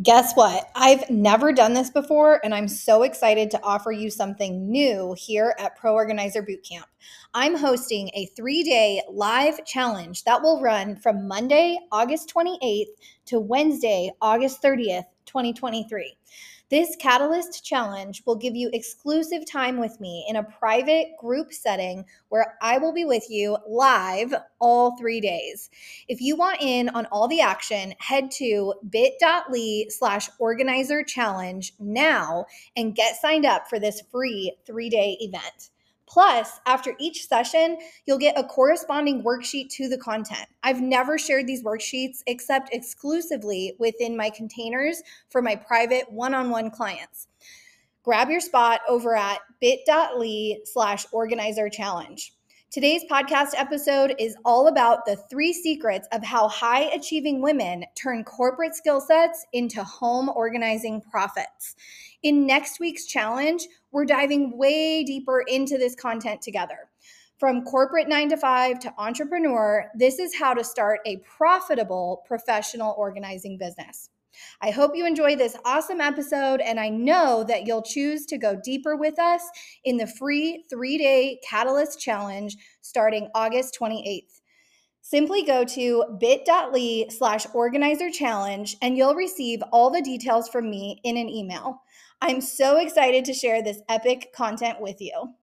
Guess what? I've never done this before, and I'm so excited to offer you something new here at Pro Organizer Bootcamp. I'm hosting a three day live challenge that will run from Monday, August 28th to Wednesday, August 30th, 2023. This Catalyst Challenge will give you exclusive time with me in a private group setting where I will be with you live all three days. If you want in on all the action, head to bit.ly slash organizer challenge now and get signed up for this free three day event. Plus, after each session, you'll get a corresponding worksheet to the content. I've never shared these worksheets except exclusively within my containers for my private one on one clients. Grab your spot over at bit.ly slash organizer challenge. Today's podcast episode is all about the three secrets of how high achieving women turn corporate skill sets into home organizing profits. In next week's challenge, we're diving way deeper into this content together. From corporate nine to five to entrepreneur, this is how to start a profitable professional organizing business. I hope you enjoy this awesome episode, and I know that you'll choose to go deeper with us in the free three day Catalyst Challenge starting August 28th. Simply go to bit.ly slash organizer challenge and you'll receive all the details from me in an email. I'm so excited to share this epic content with you.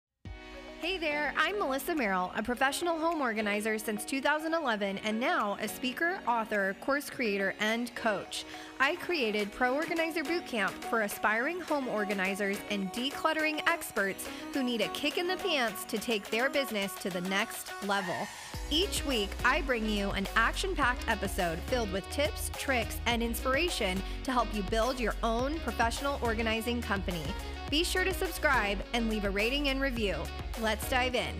Hey there, I'm Melisa Merrill, a professional home organizer since 2011 and now a speaker, author, course creator, and coach. I created Pro Organizer Bootcamp for aspiring home organizers and decluttering experts who need a kick in the pants to take their business to the next level. Each week, I bring you an action packed episode filled with tips, tricks, and inspiration to help you build your own professional organizing company. Be sure to subscribe and leave a rating and review. Let's dive in.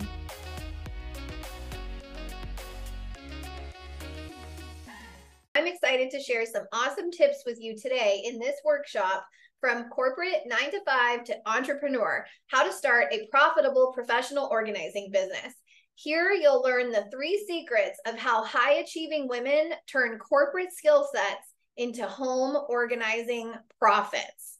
I'm excited to share some awesome tips with you today in this workshop from corporate nine to five to entrepreneur how to start a profitable professional organizing business. Here, you'll learn the three secrets of how high achieving women turn corporate skill sets into home organizing profits.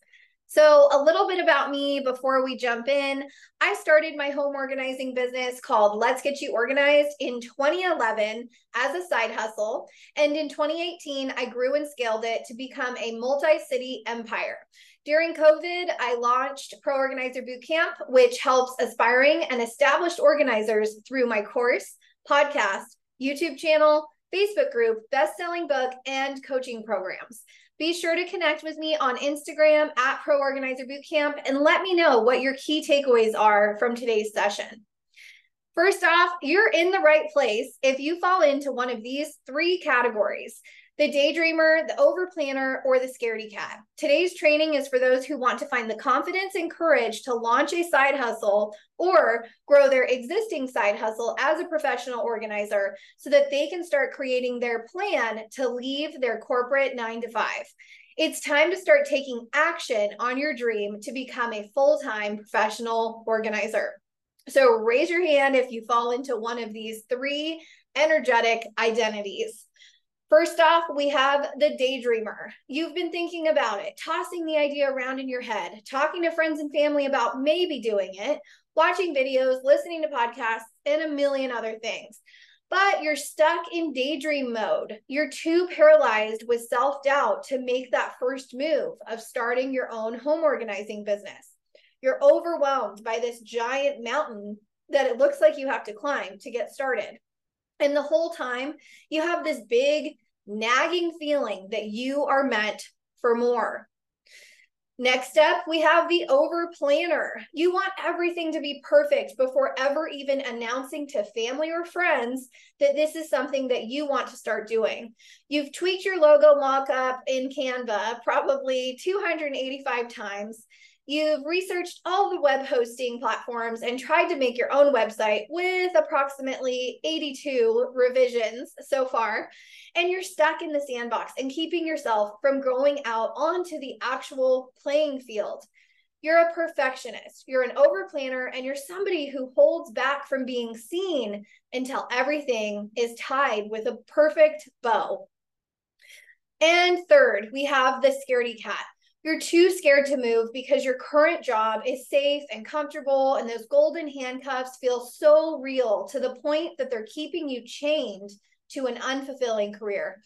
So, a little bit about me before we jump in. I started my home organizing business called Let's Get You Organized in 2011 as a side hustle. And in 2018, I grew and scaled it to become a multi city empire. During COVID, I launched Pro Organizer Bootcamp, which helps aspiring and established organizers through my course, podcast, YouTube channel, Facebook group, best selling book, and coaching programs. Be sure to connect with me on Instagram at Pro Organizer Bootcamp and let me know what your key takeaways are from today's session. First off, you're in the right place if you fall into one of these three categories the daydreamer, the overplanner, or the scaredy cat. Today's training is for those who want to find the confidence and courage to launch a side hustle or grow their existing side hustle as a professional organizer so that they can start creating their plan to leave their corporate nine to five. It's time to start taking action on your dream to become a full time professional organizer. So raise your hand if you fall into one of these three energetic identities. First off, we have the daydreamer. You've been thinking about it, tossing the idea around in your head, talking to friends and family about maybe doing it, watching videos, listening to podcasts, and a million other things. But you're stuck in daydream mode. You're too paralyzed with self doubt to make that first move of starting your own home organizing business. You're overwhelmed by this giant mountain that it looks like you have to climb to get started. And the whole time, you have this big nagging feeling that you are meant for more. Next up, we have the over planner. You want everything to be perfect before ever even announcing to family or friends that this is something that you want to start doing. You've tweaked your logo mock up in Canva probably 285 times. You've researched all the web hosting platforms and tried to make your own website with approximately 82 revisions so far. And you're stuck in the sandbox and keeping yourself from going out onto the actual playing field. You're a perfectionist, you're an over planner, and you're somebody who holds back from being seen until everything is tied with a perfect bow. And third, we have the scaredy cat. You're too scared to move because your current job is safe and comfortable, and those golden handcuffs feel so real to the point that they're keeping you chained to an unfulfilling career.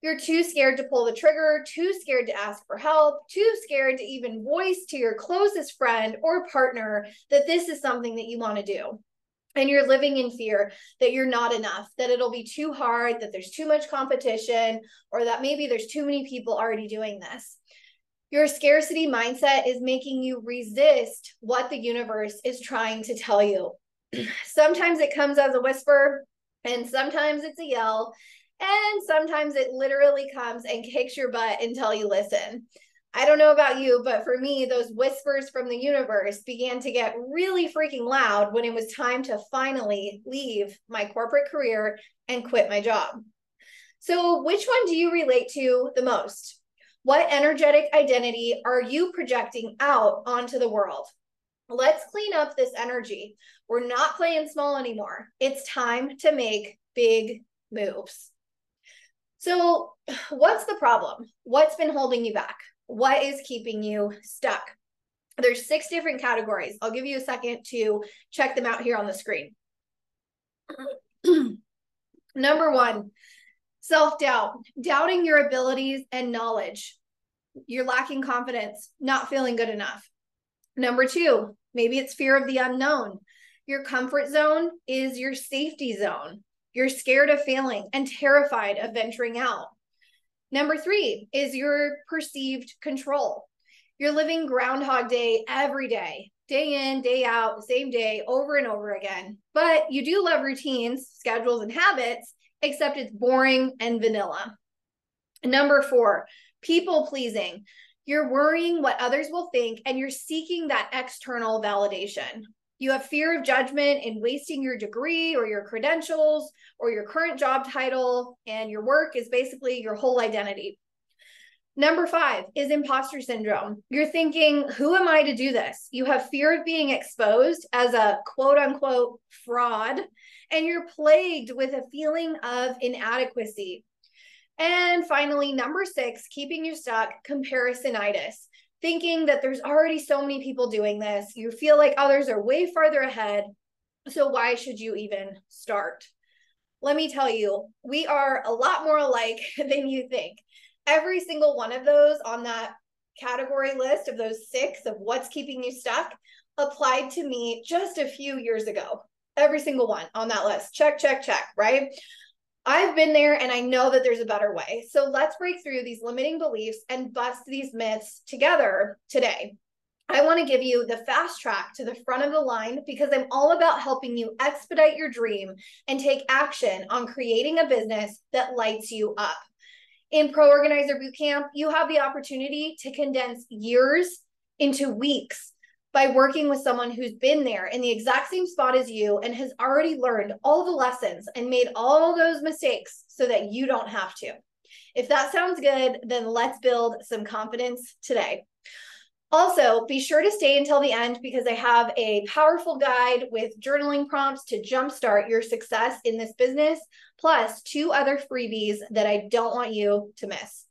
You're too scared to pull the trigger, too scared to ask for help, too scared to even voice to your closest friend or partner that this is something that you want to do. And you're living in fear that you're not enough, that it'll be too hard, that there's too much competition, or that maybe there's too many people already doing this. Your scarcity mindset is making you resist what the universe is trying to tell you. sometimes it comes as a whisper, and sometimes it's a yell, and sometimes it literally comes and kicks your butt until you listen. I don't know about you, but for me, those whispers from the universe began to get really freaking loud when it was time to finally leave my corporate career and quit my job. So, which one do you relate to the most? What energetic identity are you projecting out onto the world? Let's clean up this energy. We're not playing small anymore. It's time to make big moves. So, what's the problem? What's been holding you back? What is keeping you stuck? There's six different categories. I'll give you a second to check them out here on the screen. Number one, self doubt, doubting your abilities and knowledge. You're lacking confidence, not feeling good enough. Number two, maybe it's fear of the unknown. Your comfort zone is your safety zone. You're scared of failing and terrified of venturing out. Number three is your perceived control. You're living Groundhog Day every day, day in, day out, same day, over and over again. But you do love routines, schedules, and habits, except it's boring and vanilla. Number four, people pleasing. You're worrying what others will think and you're seeking that external validation. You have fear of judgment in wasting your degree or your credentials or your current job title, and your work is basically your whole identity. Number five is imposter syndrome. You're thinking, who am I to do this? You have fear of being exposed as a quote unquote fraud, and you're plagued with a feeling of inadequacy. And finally, number six, keeping you stuck, comparisonitis thinking that there's already so many people doing this. You feel like others are way farther ahead. So why should you even start? Let me tell you, we are a lot more alike than you think. Every single one of those on that category list of those six of what's keeping you stuck applied to me just a few years ago. Every single one on that list. Check, check, check, right? I've been there and I know that there's a better way. So let's break through these limiting beliefs and bust these myths together today. I want to give you the fast track to the front of the line because I'm all about helping you expedite your dream and take action on creating a business that lights you up. In Pro Organizer Bootcamp, you have the opportunity to condense years into weeks by working with someone who's been there in the exact same spot as you and has already learned all the lessons and made all those mistakes so that you don't have to. If that sounds good, then let's build some confidence today. Also, be sure to stay until the end because I have a powerful guide with journaling prompts to jumpstart your success in this business, plus two other freebies that I don't want you to miss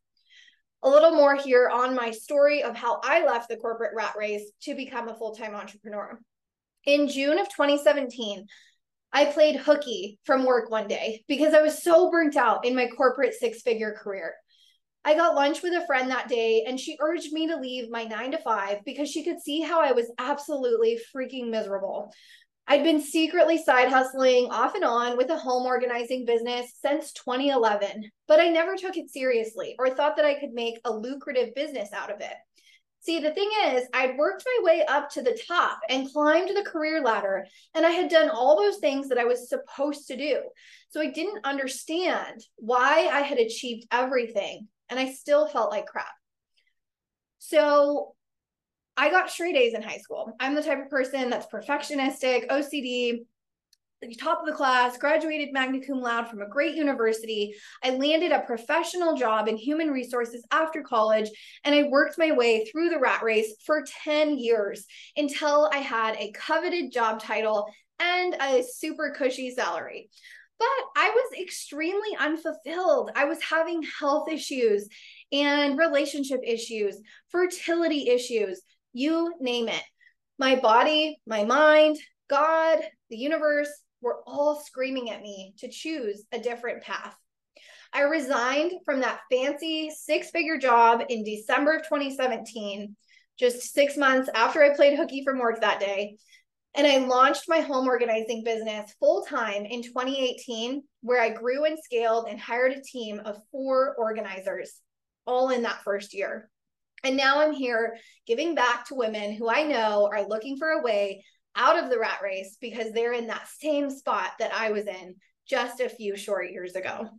a little more here on my story of how I left the corporate rat race to become a full time entrepreneur. In June of 2017, I played hooky from work one day because I was so burnt out in my corporate six figure career. I got lunch with a friend that day and she urged me to leave my nine to five because she could see how I was absolutely freaking miserable. I'd been secretly side hustling off and on with a home organizing business since 2011, but I never took it seriously or thought that I could make a lucrative business out of it. See, the thing is, I'd worked my way up to the top and climbed the career ladder, and I had done all those things that I was supposed to do. So I didn't understand why I had achieved everything, and I still felt like crap. So I got straight A's in high school. I'm the type of person that's perfectionistic, OCD, top of the class, graduated magna cum laude from a great university. I landed a professional job in human resources after college, and I worked my way through the rat race for 10 years until I had a coveted job title and a super cushy salary. But I was extremely unfulfilled. I was having health issues and relationship issues, fertility issues, you name it. My body, my mind, God, the universe were all screaming at me to choose a different path. I resigned from that fancy six figure job in December of 2017, just six months after I played hooky from work that day. And I launched my home organizing business full time in 2018, where I grew and scaled and hired a team of four organizers, all in that first year. And now I'm here giving back to women who I know are looking for a way out of the rat race because they're in that same spot that I was in just a few short years ago.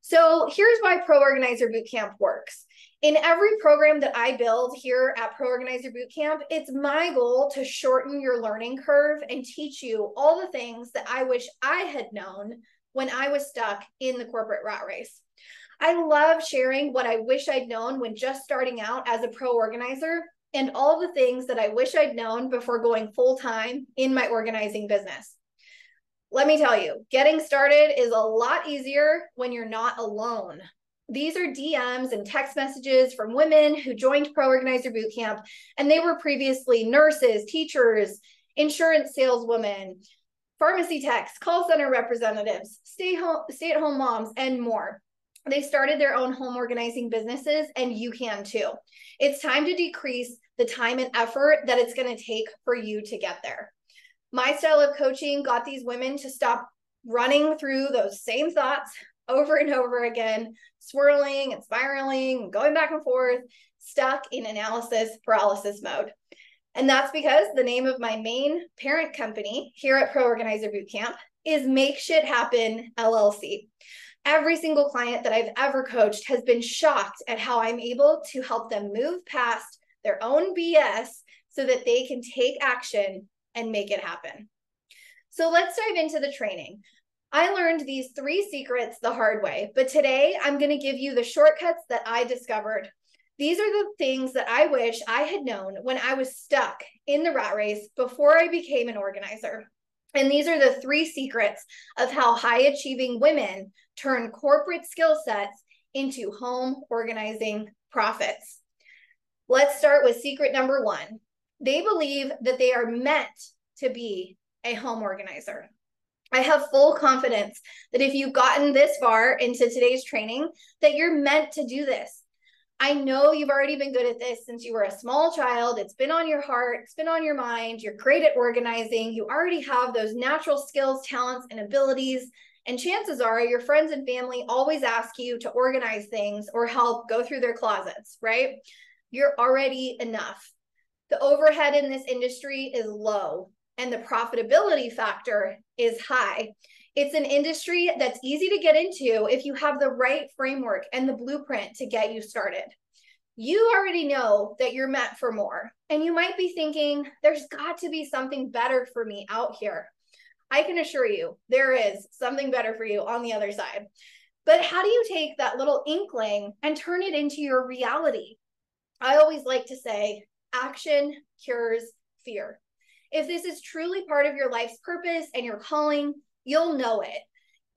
So here's why Pro Organizer Bootcamp works. In every program that I build here at Pro Organizer Bootcamp, it's my goal to shorten your learning curve and teach you all the things that I wish I had known when I was stuck in the corporate rat race. I love sharing what I wish I'd known when just starting out as a pro organizer and all the things that I wish I'd known before going full time in my organizing business. Let me tell you, getting started is a lot easier when you're not alone. These are DMs and text messages from women who joined Pro Organizer Bootcamp, and they were previously nurses, teachers, insurance saleswomen, pharmacy techs, call center representatives, stay home, stay at home moms, and more. They started their own home organizing businesses, and you can too. It's time to decrease the time and effort that it's going to take for you to get there. My style of coaching got these women to stop running through those same thoughts over and over again, swirling and spiraling, going back and forth, stuck in analysis paralysis mode. And that's because the name of my main parent company here at Pro Organizer Bootcamp is Make Shit Happen LLC. Every single client that I've ever coached has been shocked at how I'm able to help them move past their own BS so that they can take action and make it happen. So let's dive into the training. I learned these three secrets the hard way, but today I'm going to give you the shortcuts that I discovered. These are the things that I wish I had known when I was stuck in the rat race before I became an organizer. And these are the three secrets of how high achieving women turn corporate skill sets into home organizing profits. Let's start with secret number one. They believe that they are meant to be a home organizer. I have full confidence that if you've gotten this far into today's training, that you're meant to do this. I know you've already been good at this since you were a small child. It's been on your heart, it's been on your mind. You're great at organizing. You already have those natural skills, talents, and abilities. And chances are your friends and family always ask you to organize things or help go through their closets, right? You're already enough. The overhead in this industry is low and the profitability factor is high. It's an industry that's easy to get into if you have the right framework and the blueprint to get you started. You already know that you're meant for more, and you might be thinking, there's got to be something better for me out here. I can assure you, there is something better for you on the other side. But how do you take that little inkling and turn it into your reality? I always like to say, action cures fear. If this is truly part of your life's purpose and your calling, you'll know it.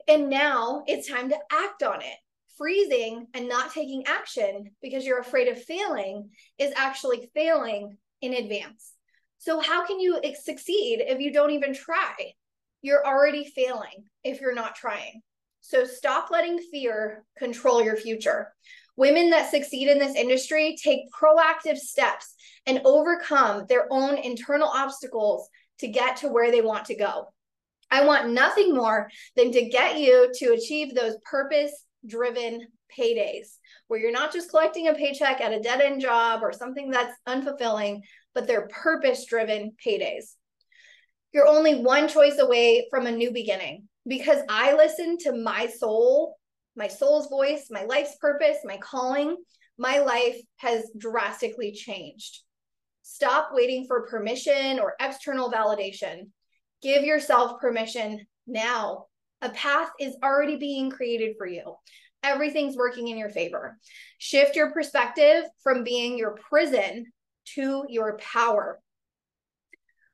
And now it's time to act on it. Freezing and not taking action because you're afraid of failing is actually failing in advance. So, how can you succeed if you don't even try? You're already failing if you're not trying. So, stop letting fear control your future. Women that succeed in this industry take proactive steps and overcome their own internal obstacles to get to where they want to go. I want nothing more than to get you to achieve those purpose driven paydays where you're not just collecting a paycheck at a dead end job or something that's unfulfilling, but they're purpose driven paydays. You're only one choice away from a new beginning because I listen to my soul, my soul's voice, my life's purpose, my calling. My life has drastically changed. Stop waiting for permission or external validation. Give yourself permission now. A path is already being created for you. Everything's working in your favor. Shift your perspective from being your prison to your power.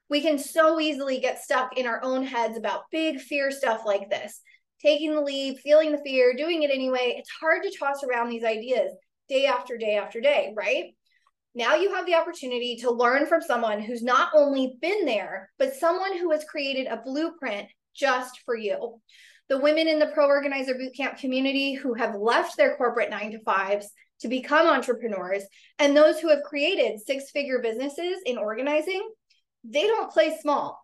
We can so easily get stuck in our own heads about big fear stuff like this. Taking the leap, feeling the fear, doing it anyway. It's hard to toss around these ideas day after day after day, right? Now you have the opportunity to learn from someone who's not only been there, but someone who has created a blueprint just for you. The women in the Pro Organizer Bootcamp community who have left their corporate nine to fives to become entrepreneurs, and those who have created six figure businesses in organizing, they don't play small.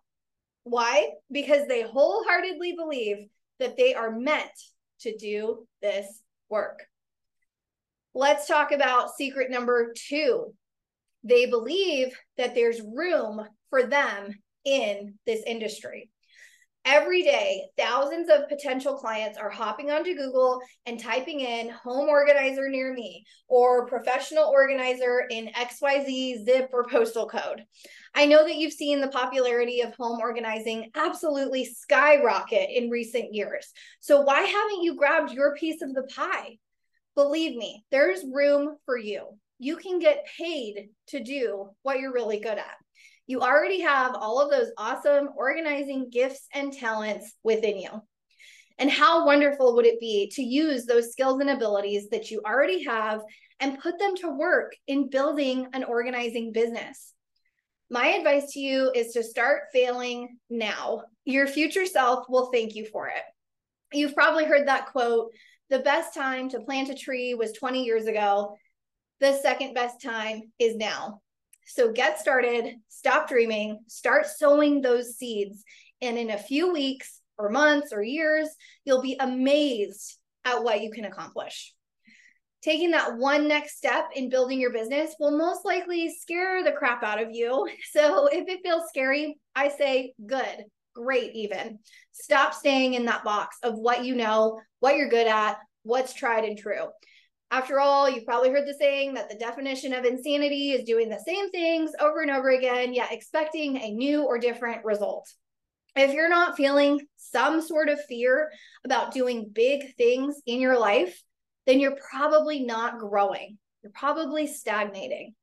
Why? Because they wholeheartedly believe that they are meant to do this work. Let's talk about secret number two. They believe that there's room for them in this industry. Every day, thousands of potential clients are hopping onto Google and typing in home organizer near me or professional organizer in XYZ zip or postal code. I know that you've seen the popularity of home organizing absolutely skyrocket in recent years. So, why haven't you grabbed your piece of the pie? Believe me, there's room for you. You can get paid to do what you're really good at you already have all of those awesome organizing gifts and talents within you. And how wonderful would it be to use those skills and abilities that you already have and put them to work in building an organizing business? My advice to you is to start failing now. Your future self will thank you for it. You've probably heard that quote the best time to plant a tree was 20 years ago. The second best time is now. So get started, stop dreaming, start sowing those seeds. And in a few weeks or months or years, you'll be amazed at what you can accomplish. Taking that one next step in building your business will most likely scare the crap out of you. So if it feels scary, I say good, great, even. Stop staying in that box of what you know, what you're good at, what's tried and true. After all, you've probably heard the saying that the definition of insanity is doing the same things over and over again, yet expecting a new or different result. If you're not feeling some sort of fear about doing big things in your life, then you're probably not growing. You're probably stagnating.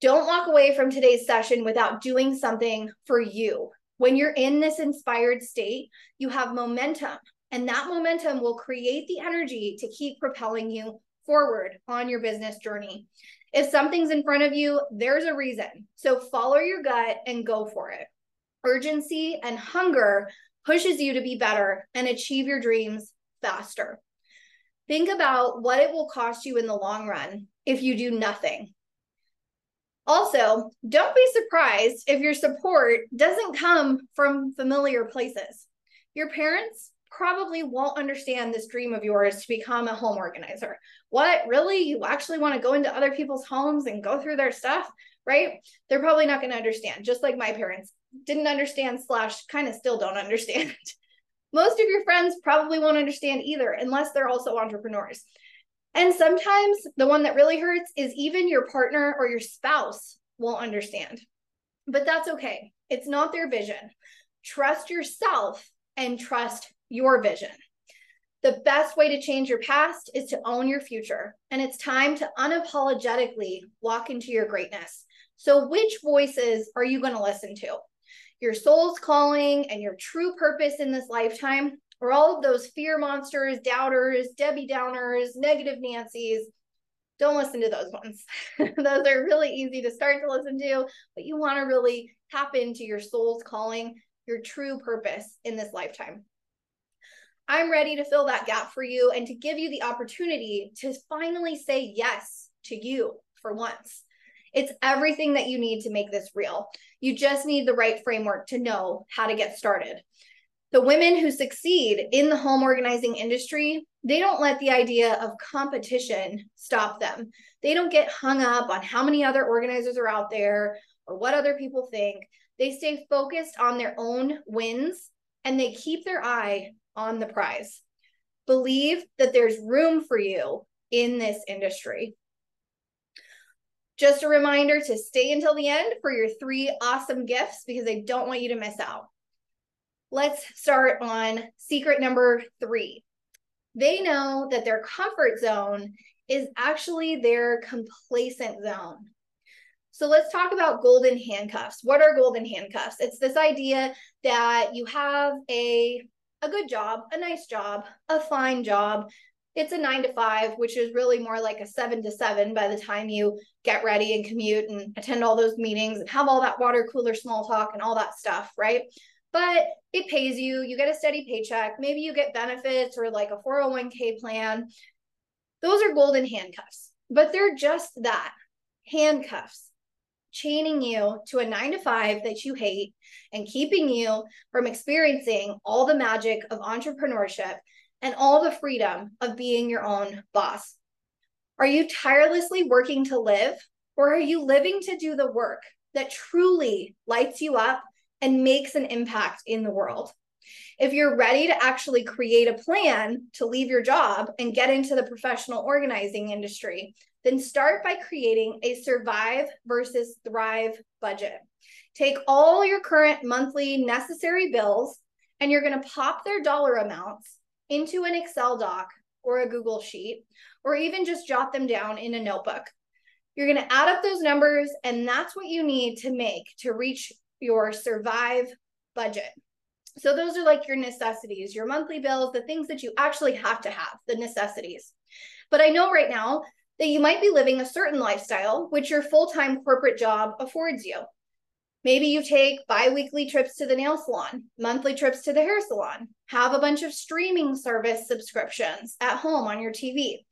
Don't walk away from today's session without doing something for you. When you're in this inspired state, you have momentum and that momentum will create the energy to keep propelling you forward on your business journey. If something's in front of you, there's a reason. So follow your gut and go for it. Urgency and hunger pushes you to be better and achieve your dreams faster. Think about what it will cost you in the long run if you do nothing. Also, don't be surprised if your support doesn't come from familiar places. Your parents, probably won't understand this dream of yours to become a home organizer. What really? You actually want to go into other people's homes and go through their stuff, right? They're probably not going to understand, just like my parents didn't understand, slash, kind of still don't understand. Most of your friends probably won't understand either, unless they're also entrepreneurs. And sometimes the one that really hurts is even your partner or your spouse won't understand. But that's okay. It's not their vision. Trust yourself and trust your vision. The best way to change your past is to own your future, and it's time to unapologetically walk into your greatness. So, which voices are you going to listen to? Your soul's calling and your true purpose in this lifetime, or all of those fear monsters, doubters, Debbie Downers, negative Nancy's? Don't listen to those ones. those are really easy to start to listen to, but you want to really tap into your soul's calling, your true purpose in this lifetime. I'm ready to fill that gap for you and to give you the opportunity to finally say yes to you for once. It's everything that you need to make this real. You just need the right framework to know how to get started. The women who succeed in the home organizing industry, they don't let the idea of competition stop them. They don't get hung up on how many other organizers are out there or what other people think. They stay focused on their own wins and they keep their eye on the prize. Believe that there's room for you in this industry. Just a reminder to stay until the end for your three awesome gifts because I don't want you to miss out. Let's start on secret number three. They know that their comfort zone is actually their complacent zone. So let's talk about golden handcuffs. What are golden handcuffs? It's this idea that you have a a good job, a nice job, a fine job. It's a nine to five, which is really more like a seven to seven by the time you get ready and commute and attend all those meetings and have all that water cooler small talk and all that stuff, right? But it pays you, you get a steady paycheck. Maybe you get benefits or like a 401k plan. Those are golden handcuffs, but they're just that handcuffs chaining you to a nine to five that you hate and keeping you from experiencing all the magic of entrepreneurship and all the freedom of being your own boss. Are you tirelessly working to live, or are you living to do the work that truly lights you up and makes an impact in the world? If you're ready to actually create a plan to leave your job and get into the professional organizing industry, then start by creating a survive versus thrive budget. Take all your current monthly necessary bills and you're going to pop their dollar amounts into an Excel doc or a Google Sheet, or even just jot them down in a notebook. You're going to add up those numbers, and that's what you need to make to reach your survive budget. So, those are like your necessities, your monthly bills, the things that you actually have to have, the necessities. But I know right now that you might be living a certain lifestyle, which your full time corporate job affords you. Maybe you take bi weekly trips to the nail salon, monthly trips to the hair salon, have a bunch of streaming service subscriptions at home on your TV.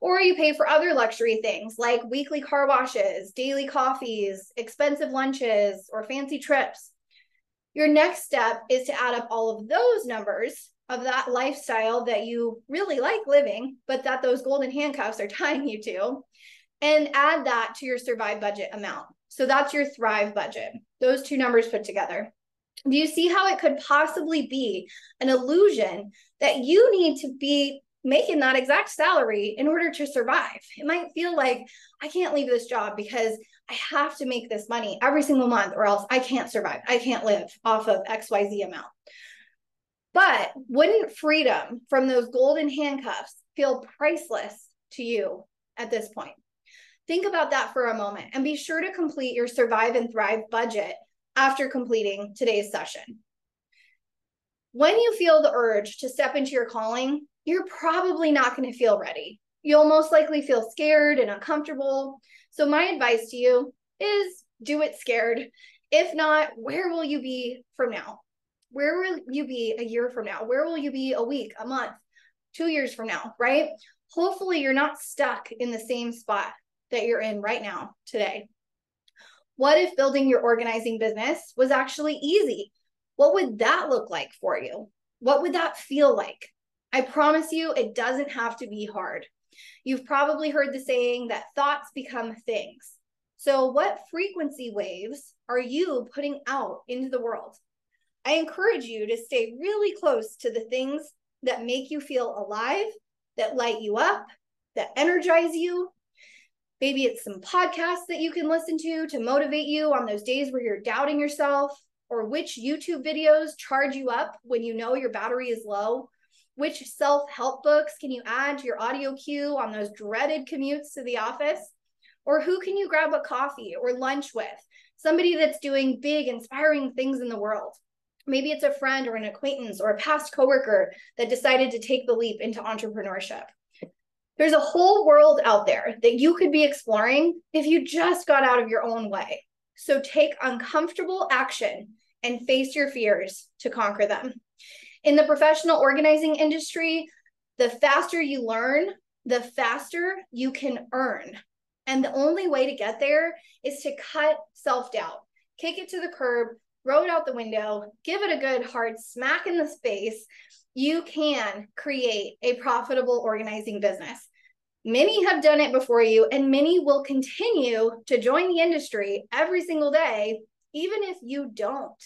Or you pay for other luxury things like weekly car washes, daily coffees, expensive lunches, or fancy trips. Your next step is to add up all of those numbers of that lifestyle that you really like living, but that those golden handcuffs are tying you to, and add that to your survive budget amount. So that's your thrive budget, those two numbers put together. Do you see how it could possibly be an illusion that you need to be making that exact salary in order to survive? It might feel like I can't leave this job because I have to make this money every single month or else I can't survive. I can't live off of XYZ amount. But wouldn't freedom from those golden handcuffs feel priceless to you at this point? Think about that for a moment and be sure to complete your Survive and Thrive budget after completing today's session. When you feel the urge to step into your calling, you're probably not going to feel ready. You'll most likely feel scared and uncomfortable. So, my advice to you is do it scared. If not, where will you be from now? Where will you be a year from now? Where will you be a week, a month, two years from now, right? Hopefully, you're not stuck in the same spot that you're in right now today. What if building your organizing business was actually easy? What would that look like for you? What would that feel like? I promise you, it doesn't have to be hard. You've probably heard the saying that thoughts become things. So, what frequency waves are you putting out into the world? I encourage you to stay really close to the things that make you feel alive, that light you up, that energize you. Maybe it's some podcasts that you can listen to to motivate you on those days where you're doubting yourself, or which YouTube videos charge you up when you know your battery is low. Which self help books can you add to your audio queue on those dreaded commutes to the office? Or who can you grab a coffee or lunch with? Somebody that's doing big, inspiring things in the world. Maybe it's a friend or an acquaintance or a past coworker that decided to take the leap into entrepreneurship. There's a whole world out there that you could be exploring if you just got out of your own way. So take uncomfortable action and face your fears to conquer them. In the professional organizing industry, the faster you learn, the faster you can earn. And the only way to get there is to cut self doubt, kick it to the curb, throw it out the window, give it a good hard smack in the face, you can create a profitable organizing business. Many have done it before you, and many will continue to join the industry every single day, even if you don't.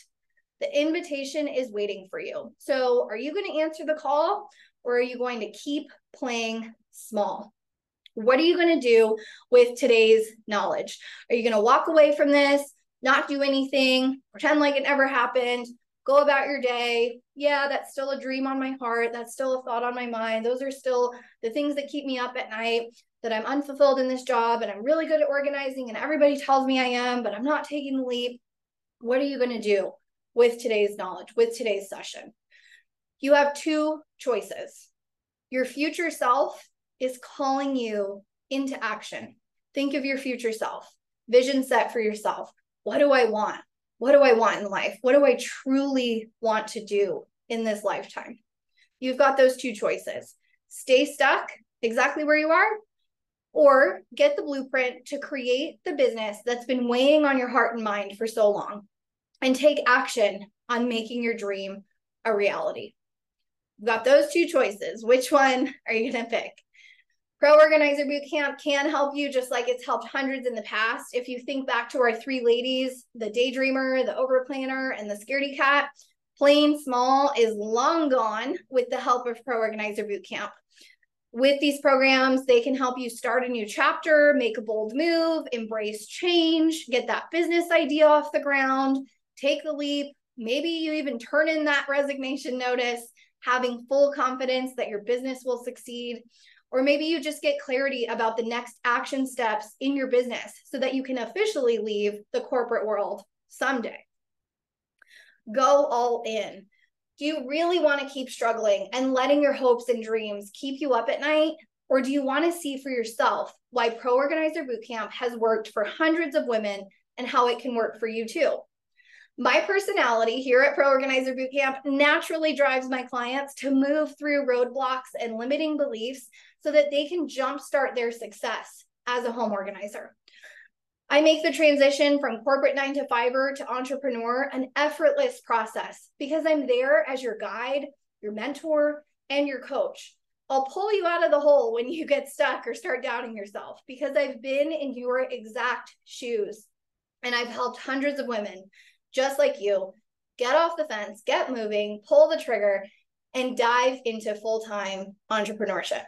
The invitation is waiting for you. So, are you going to answer the call or are you going to keep playing small? What are you going to do with today's knowledge? Are you going to walk away from this not do anything, pretend like it never happened, go about your day. Yeah, that's still a dream on my heart. That's still a thought on my mind. Those are still the things that keep me up at night that I'm unfulfilled in this job and I'm really good at organizing and everybody tells me I am, but I'm not taking the leap. What are you going to do with today's knowledge, with today's session? You have two choices. Your future self is calling you into action. Think of your future self, vision set for yourself. What do I want? What do I want in life? What do I truly want to do in this lifetime? You've got those two choices stay stuck exactly where you are, or get the blueprint to create the business that's been weighing on your heart and mind for so long and take action on making your dream a reality. You've got those two choices. Which one are you going to pick? Pro Organizer Bootcamp can help you just like it's helped hundreds in the past. If you think back to our three ladies, the daydreamer, the overplanner, and the scaredy cat, plain small is long gone with the help of Pro Organizer Bootcamp. With these programs, they can help you start a new chapter, make a bold move, embrace change, get that business idea off the ground, take the leap. Maybe you even turn in that resignation notice, having full confidence that your business will succeed. Or maybe you just get clarity about the next action steps in your business so that you can officially leave the corporate world someday. Go all in. Do you really want to keep struggling and letting your hopes and dreams keep you up at night? Or do you want to see for yourself why Pro Organizer Bootcamp has worked for hundreds of women and how it can work for you too? My personality here at Pro Organizer Bootcamp naturally drives my clients to move through roadblocks and limiting beliefs so that they can jumpstart their success as a home organizer. I make the transition from corporate nine to fiver to entrepreneur an effortless process because I'm there as your guide, your mentor, and your coach. I'll pull you out of the hole when you get stuck or start doubting yourself because I've been in your exact shoes and I've helped hundreds of women just like you get off the fence, get moving, pull the trigger, and dive into full time entrepreneurship.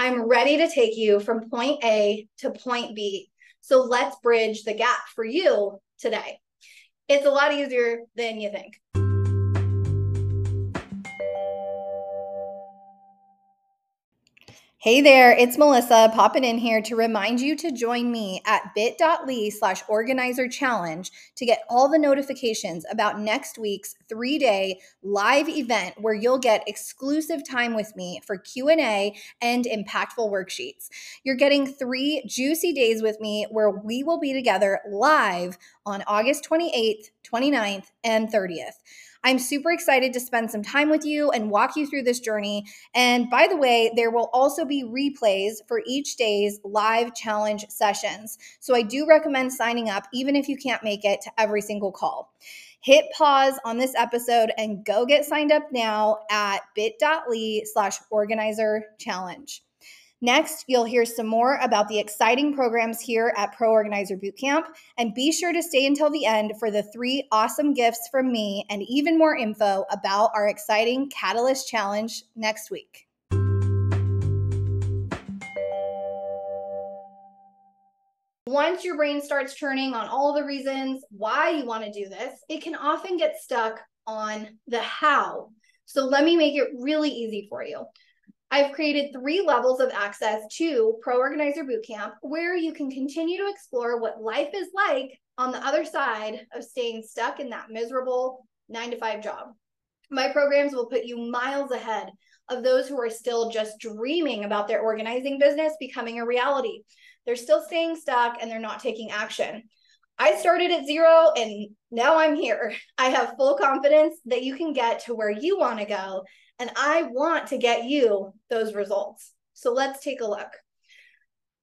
I'm ready to take you from point A to point B. So let's bridge the gap for you today. It's a lot easier than you think. Hey there, it's Melisa popping in here to remind you to join me at bit.ly slash organizer challenge to get all the notifications about next week's three-day live event where you'll get exclusive time with me for Q&A and impactful worksheets. You're getting three juicy days with me where we will be together live on August 28th, 29th, and 30th. I'm super excited to spend some time with you and walk you through this journey. And by the way, there will also be replays for each day's live challenge sessions. So I do recommend signing up, even if you can't make it to every single call. Hit pause on this episode and go get signed up now at bit.ly slash organizer challenge. Next, you'll hear some more about the exciting programs here at Pro Organizer Bootcamp, and be sure to stay until the end for the three awesome gifts from me and even more info about our exciting Catalyst Challenge next week. Once your brain starts turning on all the reasons why you want to do this, it can often get stuck on the how. So let me make it really easy for you. I've created three levels of access to Pro Organizer Bootcamp where you can continue to explore what life is like on the other side of staying stuck in that miserable nine to five job. My programs will put you miles ahead of those who are still just dreaming about their organizing business becoming a reality. They're still staying stuck and they're not taking action. I started at zero and now I'm here. I have full confidence that you can get to where you want to go and I want to get you those results. So let's take a look.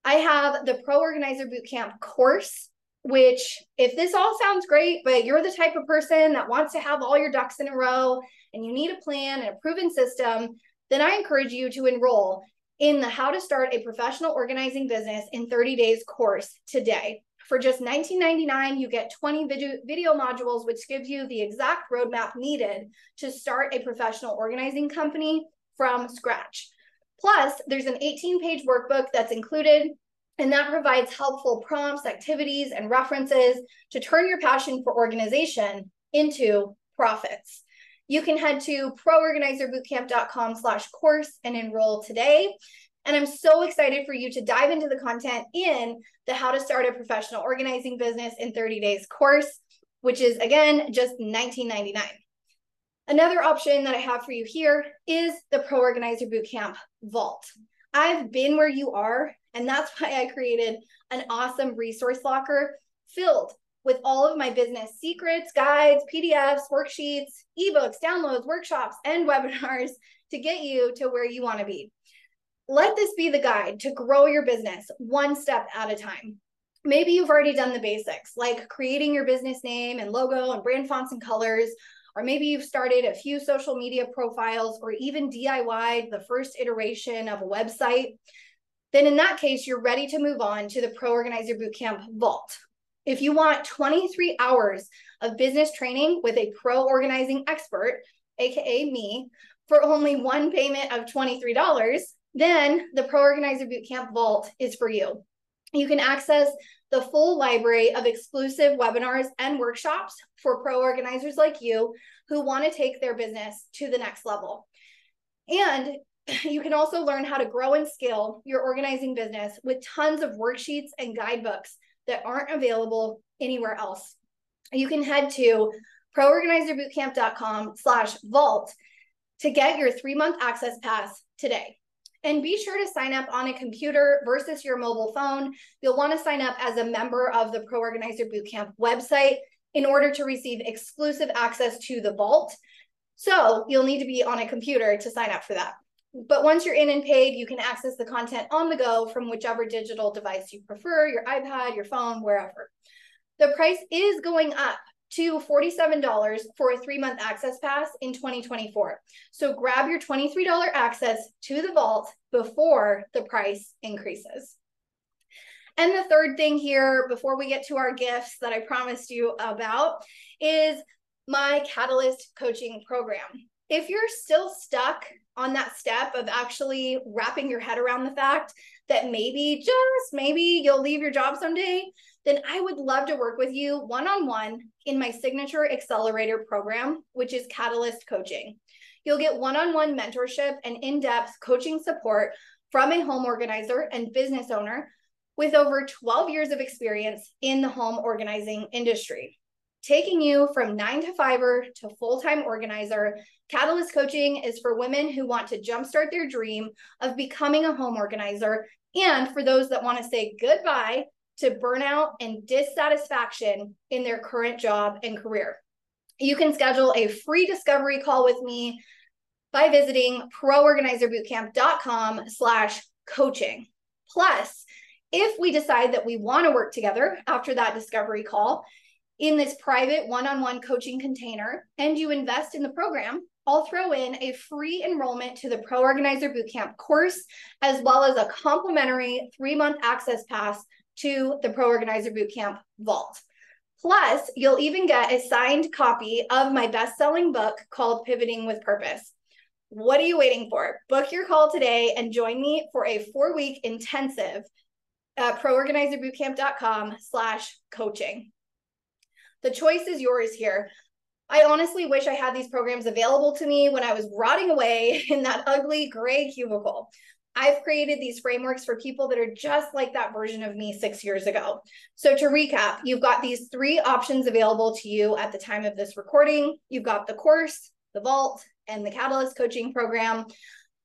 I have the Pro Organizer Bootcamp course, which, if this all sounds great, but you're the type of person that wants to have all your ducks in a row and you need a plan and a proven system, then I encourage you to enroll in the How to Start a Professional Organizing Business in 30 Days course today. For just $19.99, you get 20 video, video modules, which gives you the exact roadmap needed to start a professional organizing company from scratch. Plus, there's an 18 page workbook that's included, and that provides helpful prompts, activities, and references to turn your passion for organization into profits. You can head to proorganizerbootcamp.com slash course and enroll today. And I'm so excited for you to dive into the content in the How to Start a Professional Organizing Business in 30 Days course, which is again just $19.99. Another option that I have for you here is the Pro Organizer Bootcamp Vault. I've been where you are, and that's why I created an awesome resource locker filled with all of my business secrets, guides, PDFs, worksheets, ebooks, downloads, workshops, and webinars to get you to where you want to be. Let this be the guide to grow your business one step at a time. Maybe you've already done the basics, like creating your business name and logo and brand fonts and colors, or maybe you've started a few social media profiles or even DIYed the first iteration of a website. Then, in that case, you're ready to move on to the Pro Organizer Bootcamp Vault. If you want 23 hours of business training with a pro organizing expert, AKA me, for only one payment of $23, then the Pro Organizer Bootcamp Vault is for you. You can access the full library of exclusive webinars and workshops for pro organizers like you who want to take their business to the next level. And you can also learn how to grow and scale your organizing business with tons of worksheets and guidebooks that aren't available anywhere else. You can head to proorganizerbootcamp.com slash vault to get your three-month access pass today. And be sure to sign up on a computer versus your mobile phone. You'll want to sign up as a member of the Pro Organizer Bootcamp website in order to receive exclusive access to the vault. So you'll need to be on a computer to sign up for that. But once you're in and paid, you can access the content on the go from whichever digital device you prefer, your iPad, your phone, wherever. The price is going up to $47 for a three month access pass in 2024. So grab your $23 access to the vault before the price increases. And the third thing here, before we get to our gifts that I promised you about, is my Catalyst coaching program. If you're still stuck on that step of actually wrapping your head around the fact that maybe, just maybe, you'll leave your job someday, then I would love to work with you one on one in my signature accelerator program, which is Catalyst Coaching. You'll get one on one mentorship and in depth coaching support from a home organizer and business owner with over 12 years of experience in the home organizing industry. Taking you from nine to fiver to full time organizer, Catalyst Coaching is for women who want to jumpstart their dream of becoming a home organizer and for those that want to say goodbye to burnout and dissatisfaction in their current job and career. You can schedule a free discovery call with me by visiting proorganizerbootcamp.com slash coaching. Plus, if we decide that we want to work together after that discovery call in this private one-on-one coaching container and you invest in the program, I'll throw in a free enrollment to the Pro Organizer Bootcamp course, as well as a complimentary three-month access pass to the Pro Organizer Bootcamp Vault. Plus, you'll even get a signed copy of my best selling book called Pivoting with Purpose. What are you waiting for? Book your call today and join me for a four week intensive at proorganizerbootcamp.com slash coaching. The choice is yours here. I honestly wish I had these programs available to me when I was rotting away in that ugly gray cubicle. I've created these frameworks for people that are just like that version of me six years ago. So, to recap, you've got these three options available to you at the time of this recording. You've got the course, the vault, and the Catalyst coaching program.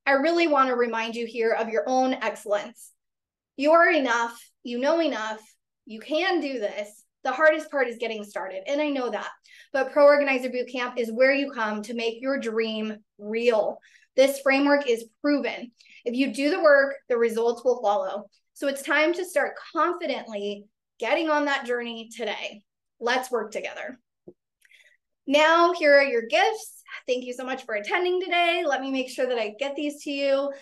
I really want to remind you here of your own excellence. You are enough, you know enough, you can do this. The hardest part is getting started, and I know that. But Pro Organizer Bootcamp is where you come to make your dream real. This framework is proven. If you do the work, the results will follow. So it's time to start confidently getting on that journey today. Let's work together. Now, here are your gifts. Thank you so much for attending today. Let me make sure that I get these to you.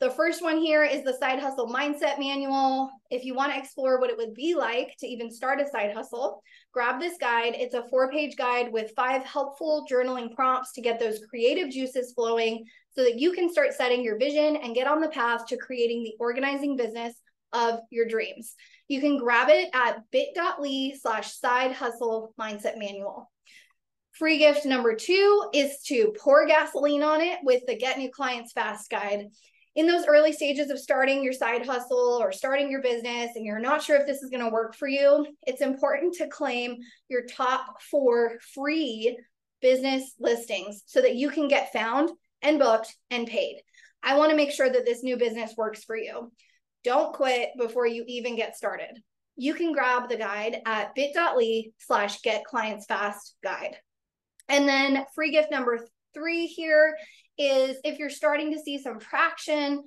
The first one here is the Side Hustle Mindset Manual. If you want to explore what it would be like to even start a side hustle, grab this guide. It's a four page guide with five helpful journaling prompts to get those creative juices flowing so that you can start setting your vision and get on the path to creating the organizing business of your dreams. You can grab it at bit.ly slash side hustle mindset manual. Free gift number two is to pour gasoline on it with the Get New Clients Fast guide. In those early stages of starting your side hustle or starting your business, and you're not sure if this is going to work for you, it's important to claim your top four free business listings so that you can get found and booked and paid. I want to make sure that this new business works for you. Don't quit before you even get started. You can grab the guide at bit.ly slash get clients fast guide. And then free gift number three here is if you're starting to see some traction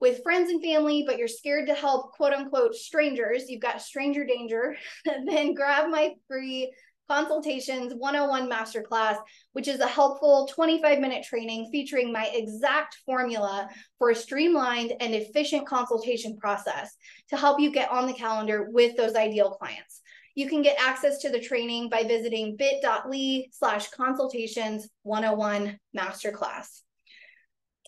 with friends and family, but you're scared to help quote unquote strangers, you've got stranger danger, then grab my free Consultations 101 Masterclass, which is a helpful 25 minute training featuring my exact formula for a streamlined and efficient consultation process to help you get on the calendar with those ideal clients. You can get access to the training by visiting bit.ly slash consultations 101 masterclass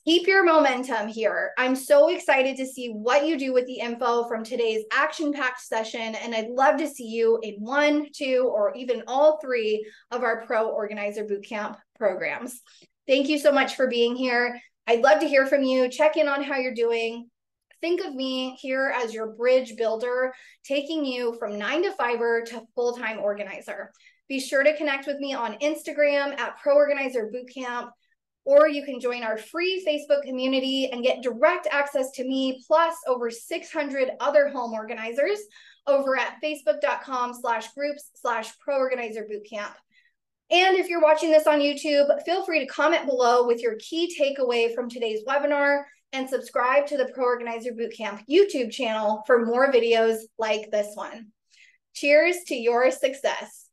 keep your momentum here. I'm so excited to see what you do with the info from today's action packed session. And I'd love to see you in one, two, or even all three of our Pro Organizer Bootcamp programs. Thank you so much for being here. I'd love to hear from you. Check in on how you're doing. Think of me here as your bridge builder, taking you from nine to fiver to full time organizer. Be sure to connect with me on Instagram at Pro Organizer Bootcamp or you can join our free Facebook community and get direct access to me plus over 600 other home organizers over at facebook.com slash groups slash pro organizer bootcamp. And if you're watching this on YouTube, feel free to comment below with your key takeaway from today's webinar and subscribe to the Pro Organizer Bootcamp YouTube channel for more videos like this one. Cheers to your success.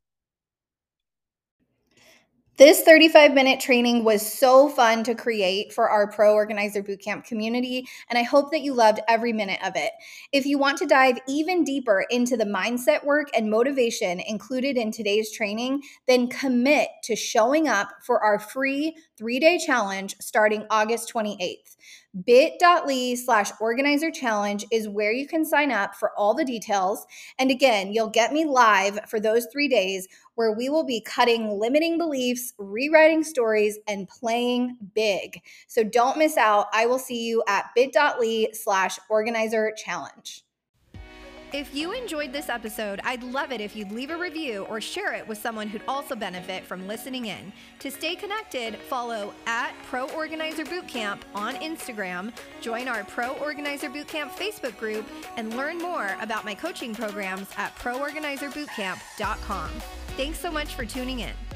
This 35 minute training was so fun to create for our Pro Organizer Bootcamp community, and I hope that you loved every minute of it. If you want to dive even deeper into the mindset work and motivation included in today's training, then commit to showing up for our free three day challenge starting August 28th. bit.ly slash organizer challenge is where you can sign up for all the details. And again, you'll get me live for those three days where we will be cutting limiting beliefs, rewriting stories, and playing big. So don't miss out. I will see you at bit.ly slash organizer challenge. If you enjoyed this episode, I'd love it if you'd leave a review or share it with someone who'd also benefit from listening in. To stay connected, follow at Pro Organizer Bootcamp on Instagram, join our Pro Organizer Bootcamp Facebook group, and learn more about my coaching programs at proorganizerbootcamp.com. Thanks so much for tuning in.